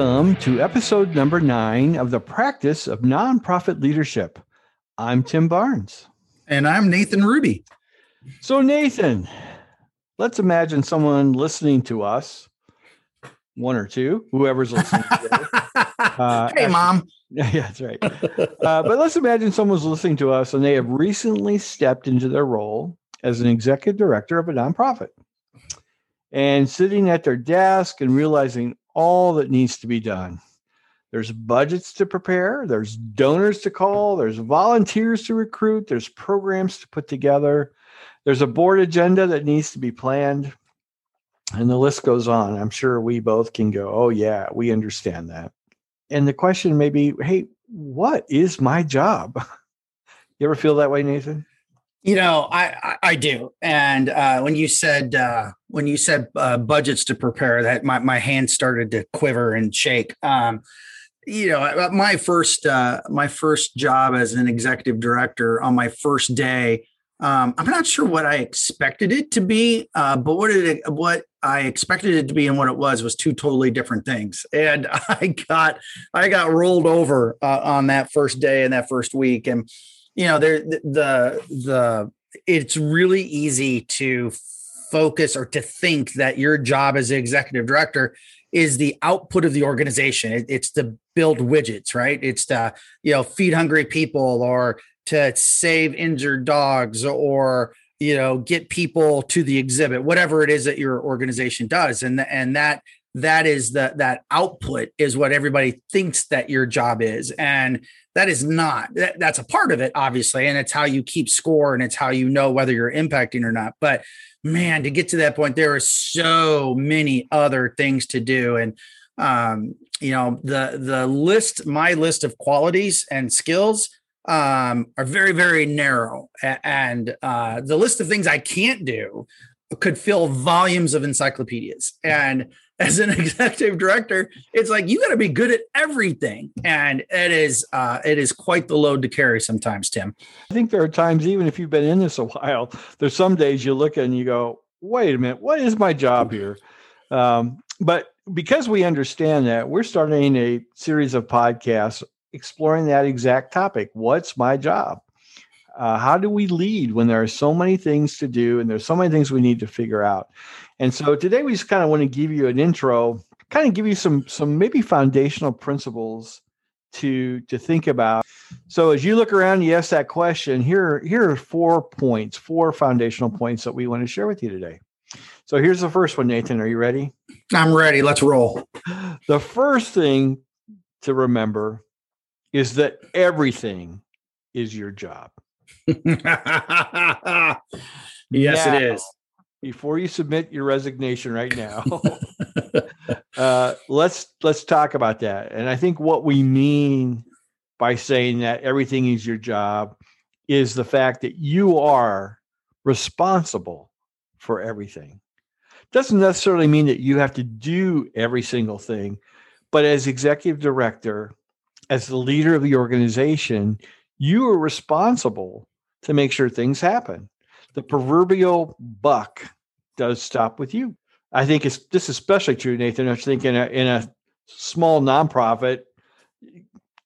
Welcome to episode number nine of the practice of nonprofit leadership. I'm Tim Barnes. And I'm Nathan Ruby. So, Nathan, let's imagine someone listening to us, one or two, whoever's listening. Uh, hey, mom. Yeah, that's right. Uh, but let's imagine someone's listening to us and they have recently stepped into their role as an executive director of a nonprofit and sitting at their desk and realizing all that needs to be done. There's budgets to prepare, there's donors to call, there's volunteers to recruit, there's programs to put together, there's a board agenda that needs to be planned, and the list goes on. I'm sure we both can go, oh, yeah, we understand that. And the question may be, hey, what is my job? You ever feel that way, Nathan? You know, I I, do. And uh, when you said uh, when you said uh, budgets to prepare, that my my hand started to quiver and shake. Um, you know, uh, my first uh, my first job as an executive director on my first day. Um, I'm not sure what I expected it to be, uh, but what it what I expected it to be and what it was was two totally different things. And I got I got rolled over uh, on that first day and that first week, and you know, there the the it's really easy to focus or to think that your job as executive director is the output of the organization. It, it's to build widgets, right? It's to you know feed hungry people or to save injured dogs or you know get people to the exhibit, whatever it is that your organization does, and and that that is the that output is what everybody thinks that your job is. And that is not that, that's a part of it obviously and it's how you keep score and it's how you know whether you're impacting or not. But man to get to that point there are so many other things to do. And um you know the the list my list of qualities and skills um are very very narrow. And uh the list of things i can't do could fill volumes of encyclopedias. And as an executive director, it's like you got to be good at everything, and it is uh, it is quite the load to carry sometimes, Tim. I think there are times, even if you've been in this a while, there's some days you look and you go, "Wait a minute, what is my job here?" Um, but because we understand that, we're starting a series of podcasts exploring that exact topic. What's my job? Uh, how do we lead when there are so many things to do and there's so many things we need to figure out? And so today we just kind of want to give you an intro, kind of give you some some maybe foundational principles to to think about. So as you look around, you ask that question. Here here are four points, four foundational points that we want to share with you today. So here's the first one, Nathan. Are you ready? I'm ready. Let's roll. The first thing to remember is that everything is your job. yes, now, it is. Before you submit your resignation right now, uh, let's let's talk about that. And I think what we mean by saying that everything is your job is the fact that you are responsible for everything. Doesn't necessarily mean that you have to do every single thing, but as executive director, as the leader of the organization, you are responsible to make sure things happen. The proverbial buck does stop with you. I think it's this is especially true, Nathan. I think in a in a small nonprofit,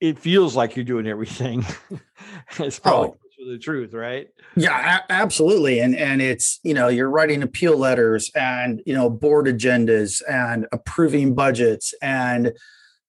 it feels like you're doing everything. it's probably oh. the truth, right? Yeah, a- absolutely. And and it's you know you're writing appeal letters and you know board agendas and approving budgets and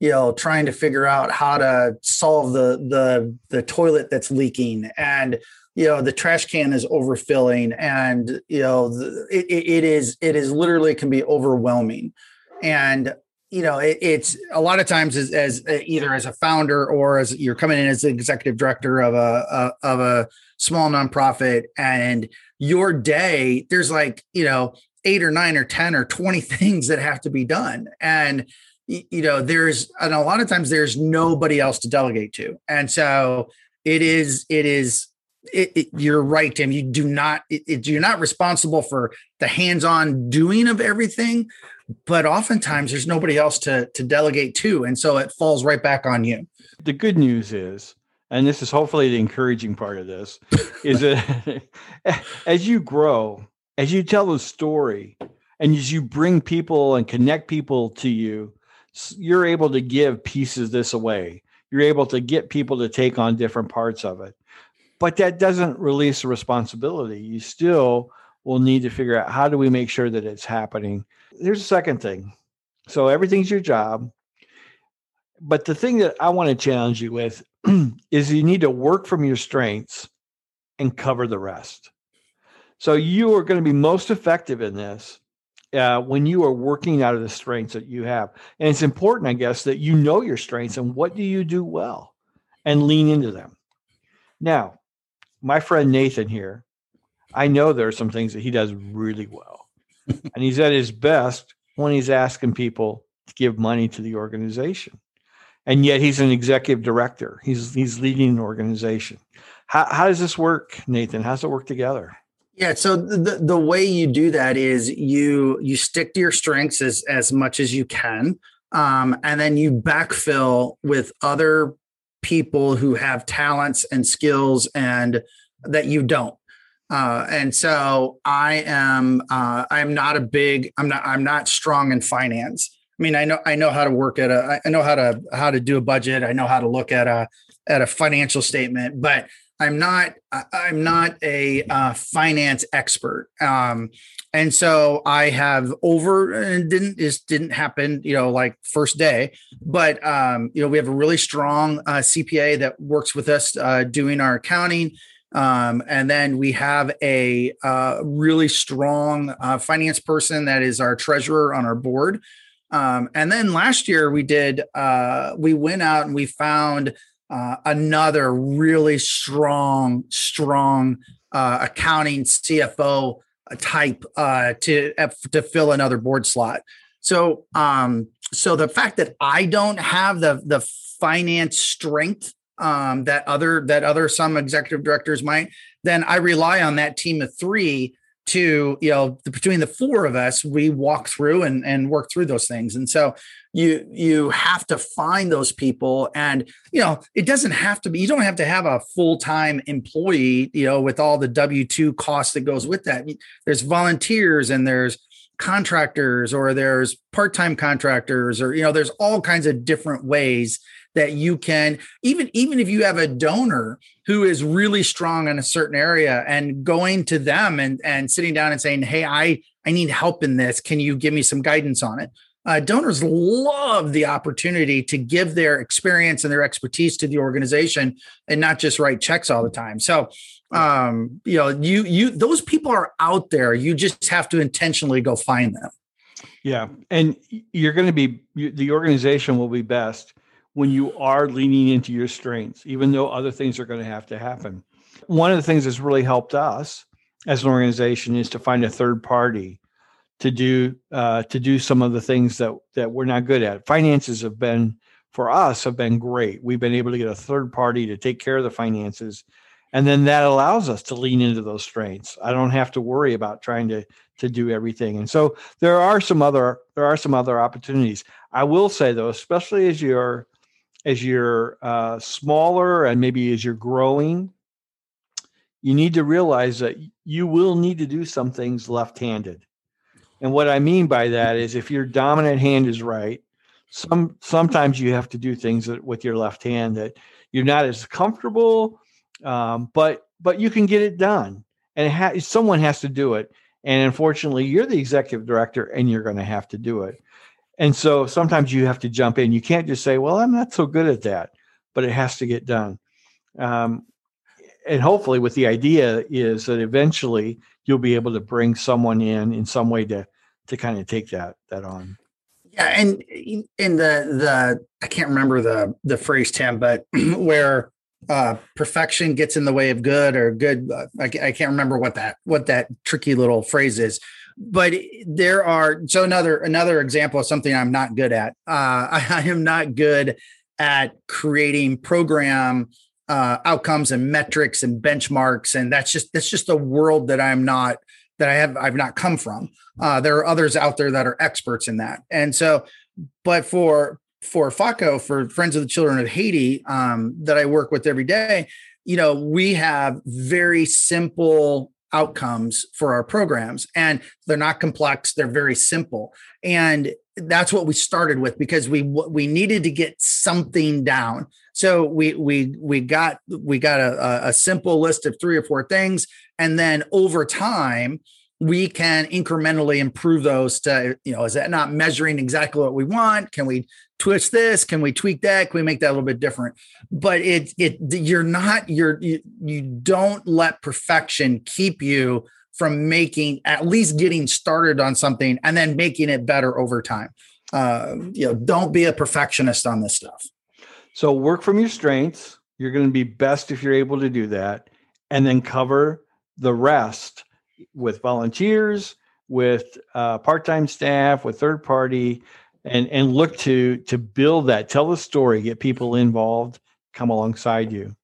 you know trying to figure out how to solve the the the toilet that's leaking and you know the trash can is overfilling and you know it, it is it is literally can be overwhelming. And you know it, it's a lot of times as, as uh, either as a founder or as you're coming in as the executive director of a, a of a small nonprofit and your day there's like you know eight or nine or ten or 20 things that have to be done. And you know there's and a lot of times there's nobody else to delegate to. And so it is it is it, it, you're right, Tim. You do not, it, you're not responsible for the hands-on doing of everything, but oftentimes there's nobody else to to delegate to, and so it falls right back on you. The good news is, and this is hopefully the encouraging part of this, is that as you grow, as you tell the story, and as you bring people and connect people to you, you're able to give pieces this away. You're able to get people to take on different parts of it. But that doesn't release the responsibility. You still will need to figure out how do we make sure that it's happening. Here's the second thing. So everything's your job. But the thing that I want to challenge you with is you need to work from your strengths and cover the rest. So you are going to be most effective in this uh, when you are working out of the strengths that you have. And it's important, I guess, that you know your strengths and what do you do well and lean into them. Now, my friend Nathan here, I know there are some things that he does really well. and he's at his best when he's asking people to give money to the organization. And yet he's an executive director. He's he's leading an organization. How, how does this work, Nathan? How does it work together? Yeah, so the the way you do that is you you stick to your strengths as as much as you can, um, and then you backfill with other people who have talents and skills and that you don't. Uh, and so I am uh, I'm not a big I'm not I'm not strong in finance. I mean I know I know how to work at a I know how to how to do a budget. I know how to look at a at a financial statement, but I'm not I'm not a uh, finance expert, um, and so I have over and didn't just didn't happen, you know, like first day, but um, you know we have a really strong uh, CPA that works with us uh, doing our accounting. Um, and then we have a uh, really strong uh, finance person that is our treasurer on our board. Um, and then last year we did, uh, we went out and we found uh, another really strong, strong uh, accounting CFO type uh, to to fill another board slot. So, um, so the fact that I don't have the the finance strength um, that other that other some executive directors might, then I rely on that team of three to you know the, between the four of us we walk through and and work through those things. And so you you have to find those people and you know it doesn't have to be you don't have to have a full-time employee you know with all the w2 costs that goes with that. There's volunteers and there's contractors or there's part-time contractors or you know there's all kinds of different ways that you can even even if you have a donor who is really strong in a certain area and going to them and and sitting down and saying hey i i need help in this. Can you give me some guidance on it? Uh, donors love the opportunity to give their experience and their expertise to the organization and not just write checks all the time. So um you know you you those people are out there. You just have to intentionally go find them. Yeah. And you're going to be the organization will be best when you are leaning into your strengths, even though other things are going to have to happen. One of the things that's really helped us as an organization is to find a third party to do uh, to do some of the things that that we're not good at. Finances have been for us have been great. We've been able to get a third party to take care of the finances, and then that allows us to lean into those strengths. I don't have to worry about trying to to do everything. And so there are some other there are some other opportunities. I will say though, especially as you're as you're uh, smaller and maybe as you're growing, you need to realize that you will need to do some things left handed. And what I mean by that is if your dominant hand is right, some sometimes you have to do things that, with your left hand that you're not as comfortable, um, but but you can get it done. And ha- someone has to do it. And unfortunately, you're the executive director, and you're going to have to do it. And so sometimes you have to jump in. You can't just say, well, I'm not so good at that, but it has to get done. Um, and hopefully, with the idea is that eventually you'll be able to bring someone in in some way to to kind of take that that on. Yeah, and in the the I can't remember the the phrase Tim, but where uh, perfection gets in the way of good or good uh, I, I can't remember what that what that tricky little phrase is but there are so another another example of something I'm not good at. Uh, I, I, am not good at creating program uh, outcomes and metrics and benchmarks, and that's just that's just a world that I'm not that I have I've not come from. Uh, there are others out there that are experts in that, and so, but for for FOTCOH, for Friends of the Children of Haiti, um, that I work with every day, you know, we have very simple outcomes for our programs and they're not complex they're very simple and that's what we started with because we we needed to get something down. So we we we got we got a, a simple list of three or four things, and then over time we can incrementally improve those to you know is that not measuring exactly what we want can we twist this can we tweak that can we make that a little bit different but it it you're not you're you, you don't let perfection keep you from making at least getting started on something and then making it better over time. Uh, you know, don't be a perfectionist on this stuff. So work from your strengths. You're going to be best if you're able to do that, and then cover the rest with volunteers, with uh, part-time staff, with third party, and and look to to build that. Tell the story, get people involved, come alongside you.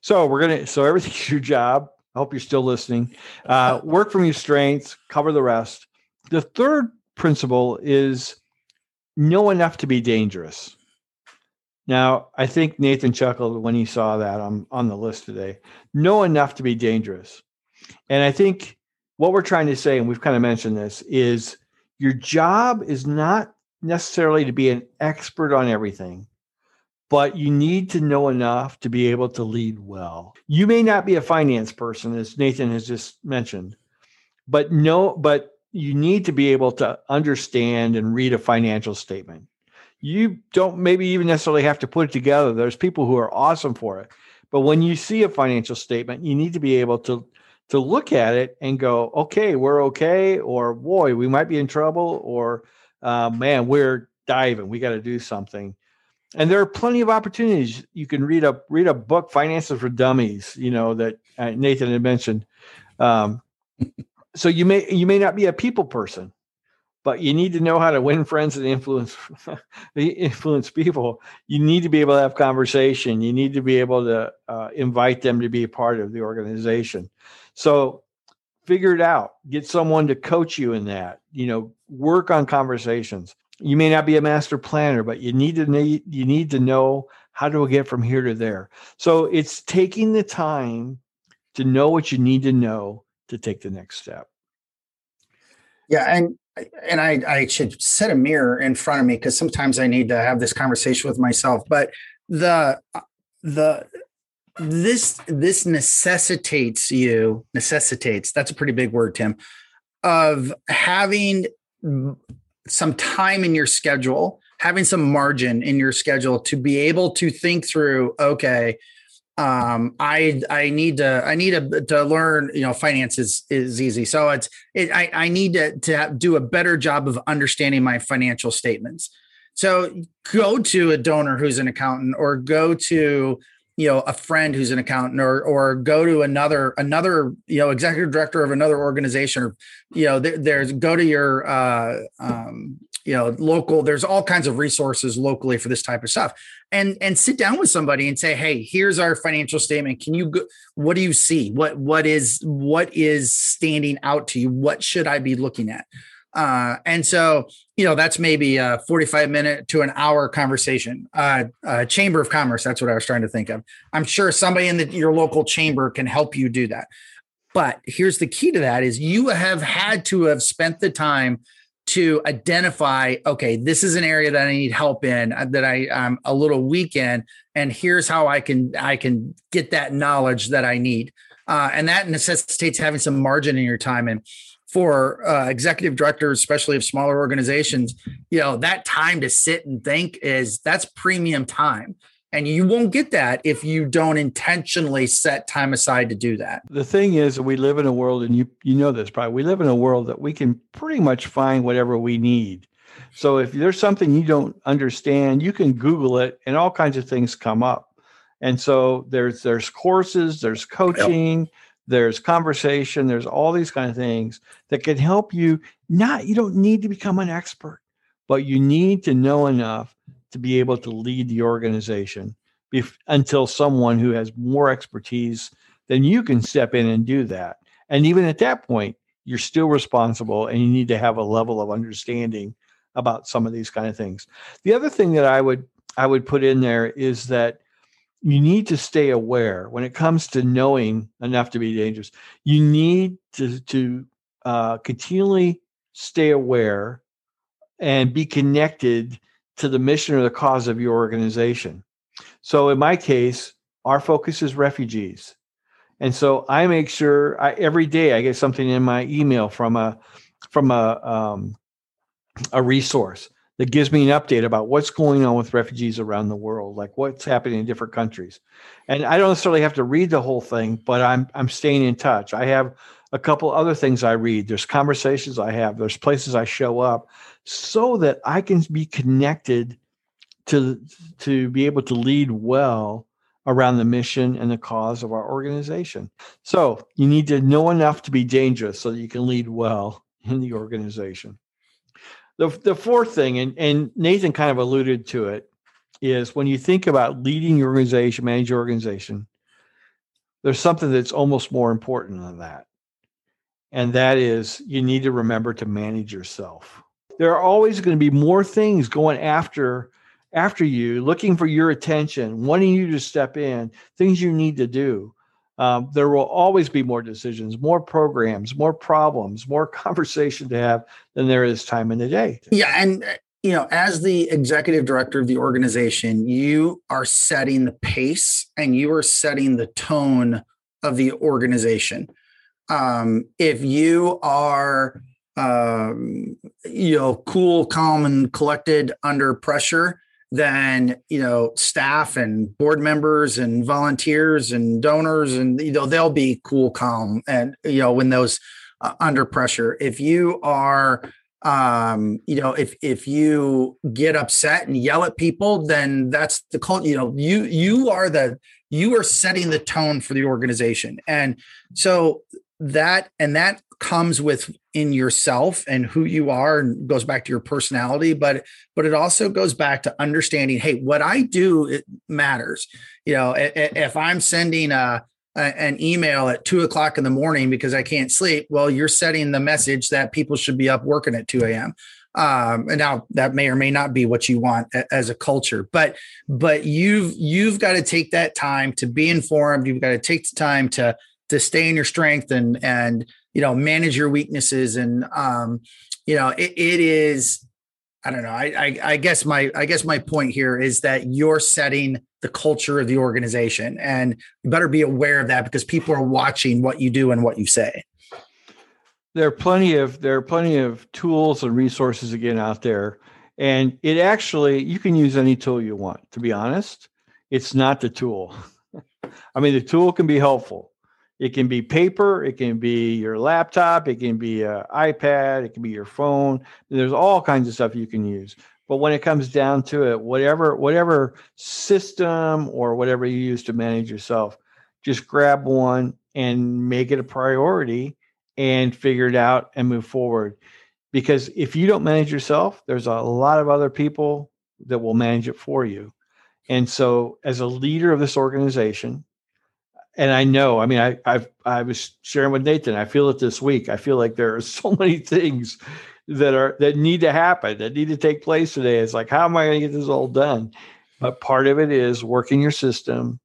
So we're gonna. So everything's your job. I hope you're still listening. Uh, work from your strengths, cover the rest. The third principle is know enough to be dangerous. Now, I think Nathan chuckled when he saw that on, on the list today. Know enough to be dangerous. And I think what we're trying to say, and we've kind of mentioned this, is your job is not necessarily to be an expert on everything but you need to know enough to be able to lead well. You may not be a finance person, as Nathan has just mentioned, but no, but you need to be able to understand and read a financial statement. You don't maybe even necessarily have to put it together. There's people who are awesome for it. But when you see a financial statement, you need to be able to to look at it and go, okay, we're okay, or boy, we might be in trouble, or uh, man, we're diving. We got to do something and there are plenty of opportunities. You can read a read a book, Finances for Dummies. You know that uh, Nathan had mentioned. Um, so you may you may not be a people person, but you need to know how to win friends and influence influence people. You need to be able to have conversation. You need to be able to uh, invite them to be a part of the organization. So figure it out. Get someone to coach you in that. You know, work on conversations you may not be a master planner, but you need to need you need to know how do I get from here to there. So it's taking the time to know what you need to know to take the next step. Yeah, and and I I should set a mirror in front of me because sometimes I need to have this conversation with myself. But the uh, the this this necessitates you necessitates that's a pretty big word tim of having some time in your schedule, having some margin in your schedule to be able to think through, okay, um, I I need to I need to, to learn. You know, finance is is easy, so it's it, I I need to to do a better job of understanding my financial statements. So go to a donor who's an accountant, or go to you know a friend who's an accountant or or go to another another you know executive director of another organization or you know there, there's go to your uh um you know local there's all kinds of resources locally for this type of stuff. And and sit down with somebody and say hey here's our financial statement. Can you go what do you see? What what is what is standing out to you? What should i be looking at uh, and so, you know, that's maybe a 45 minute to an hour conversation. Uh, uh, chamber of Commerce, that's what I was trying to think of. I'm sure somebody in the, your local chamber can help you do that. But here's the key to that is you have had to have spent the time to identify, okay, this is an area that I need help in, uh, that I, I'm a little weak in, and here's how I can I can get that knowledge that I need. Uh, and that necessitates having some margin in your time. And for uh, executive directors, especially of smaller organizations, you know, that time to sit and think is that's premium time. And you won't get that if you don't intentionally set time aside to do that. The thing is, we live in a world, and you you know this probably. We live in a world that we can pretty much find whatever we need. So if there's something you don't understand, you can Google it, and all kinds of things come up. And so there's there's courses, there's coaching, yep there's conversation, there's all these kind of things that can help you. Not you don't need to become an expert, but you need to know enough to be able to lead the organization bef- until someone who has more expertise than you can step in and do that. And even at that point, you're still responsible and you need to have a level of understanding about some of these kind of things. The other thing that I would I would put in there is that you need to stay aware when it comes to knowing enough to be dangerous. You need to to uh, continually stay aware and be connected to the mission or the cause of your organization. So in my case, our focus is refugees. And so I make sure I, every day I get something in my email from a from a um, a resource that gives me an update about what's going on with refugees around the world, like what's happening in different countries. And I don't necessarily have to read the whole thing, but I'm I'm staying in touch. I have a couple other things I read. There's conversations I have. There's places I show up so that I can be connected to to be able to lead well around the mission and the cause of our organization. So you need to know enough to be dangerous so that you can lead well in the organization. The, the fourth thing, and, and Nathan kind of alluded to it, is when you think about leading your organization, manage your organization, there's something that's almost more important than that. And that is you need to remember to manage yourself. There are always going to be more things going after after you, looking for your attention, wanting you to step in, things you need to do. Um, there will always be more decisions, more programs, more problems, more conversation to have than there is time in the day. Yeah. And, uh, you know, as the executive director of the organization, you are setting the pace and you are setting the tone of the organization. Um, if you are, um, you know, cool, calm, and collected under pressure, then you know staff and board members and volunteers and donors and you know they'll be cool calm and you know when those uh, under pressure. If you are um you know if if you get upset and yell at people then that's the cult you know you you are the you are setting the tone for the organization. And so that and that comes with in yourself and who you are and goes back to your personality but but it also goes back to understanding hey what i do it matters. You know if i'm sending a, a an email at two o'clock in the morning because i can't sleep well you're setting the message that people should be up working at 2 a.m um, and now that may or may not be what you want as a culture but but you've you've got to take that time to be informed. You've got to take the time to to stay in your strength and and you know manage your weaknesses. And um you know it, it is i don't know I, I i guess my i guess my point here is that you're setting the culture of the organization and you better be aware of that because people are watching what you do and what you say. There are plenty of there are plenty of tools and resources again out there and it actually you can use any tool you want to be honest. It's not the tool. I mean the tool can be helpful it can be paper, it can be your laptop, it can be an iPad, it can be your phone. There's all kinds of stuff you can use. But when it comes down to it, whatever whatever system or whatever you use to manage yourself, just grab one and make it a priority and figure it out and move forward. Because if you don't manage yourself, there's a lot of other people that will manage it for you. And so, as a leader of this organization, and I know, I mean, I I've I was sharing with Nathan. I feel it this week. I feel like there are so many things that are that need to happen, that need to take place today. It's like, how am I going to get this all done? But part of it is working your system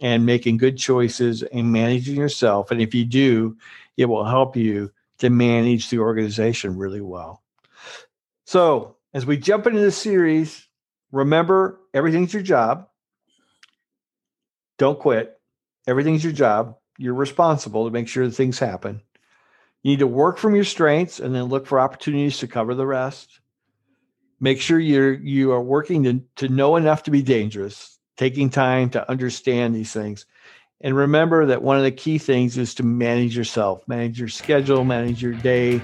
and making good choices and managing yourself. And if you do, it will help you to manage the organization really well. So as we jump into the series, remember everything's your job. Don't quit Everything's your job. You're responsible to make sure that things happen. You need to work from your strengths and then look for opportunities to cover the rest. Make sure you're you are working to, to know enough to be dangerous, taking time to understand these things. And remember that one of the key things is to manage yourself, manage your schedule, manage your day,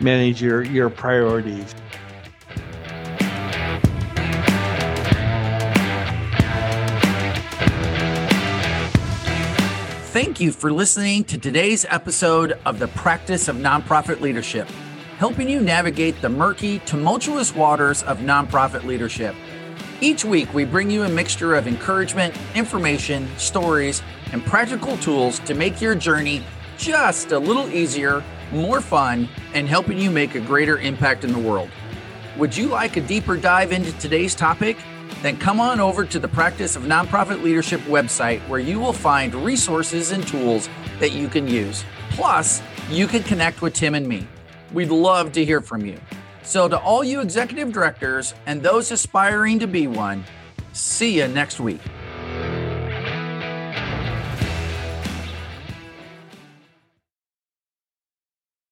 manage your, your priorities. Thank you for listening to today's episode of the Practice of Nonprofit Leadership, helping you navigate the murky, tumultuous waters of nonprofit leadership. Each week, we bring you a mixture of encouragement, information, stories, and practical tools to make your journey just a little easier, more fun, and helping you make a greater impact in the world. Would you like a deeper dive into today's topic? Then come on over to the Practice of Nonprofit Leadership website where you will find resources and tools that you can use. Plus, you can connect with Tim and me. We'd love to hear from you. So, to all you executive directors and those aspiring to be one, see you next week.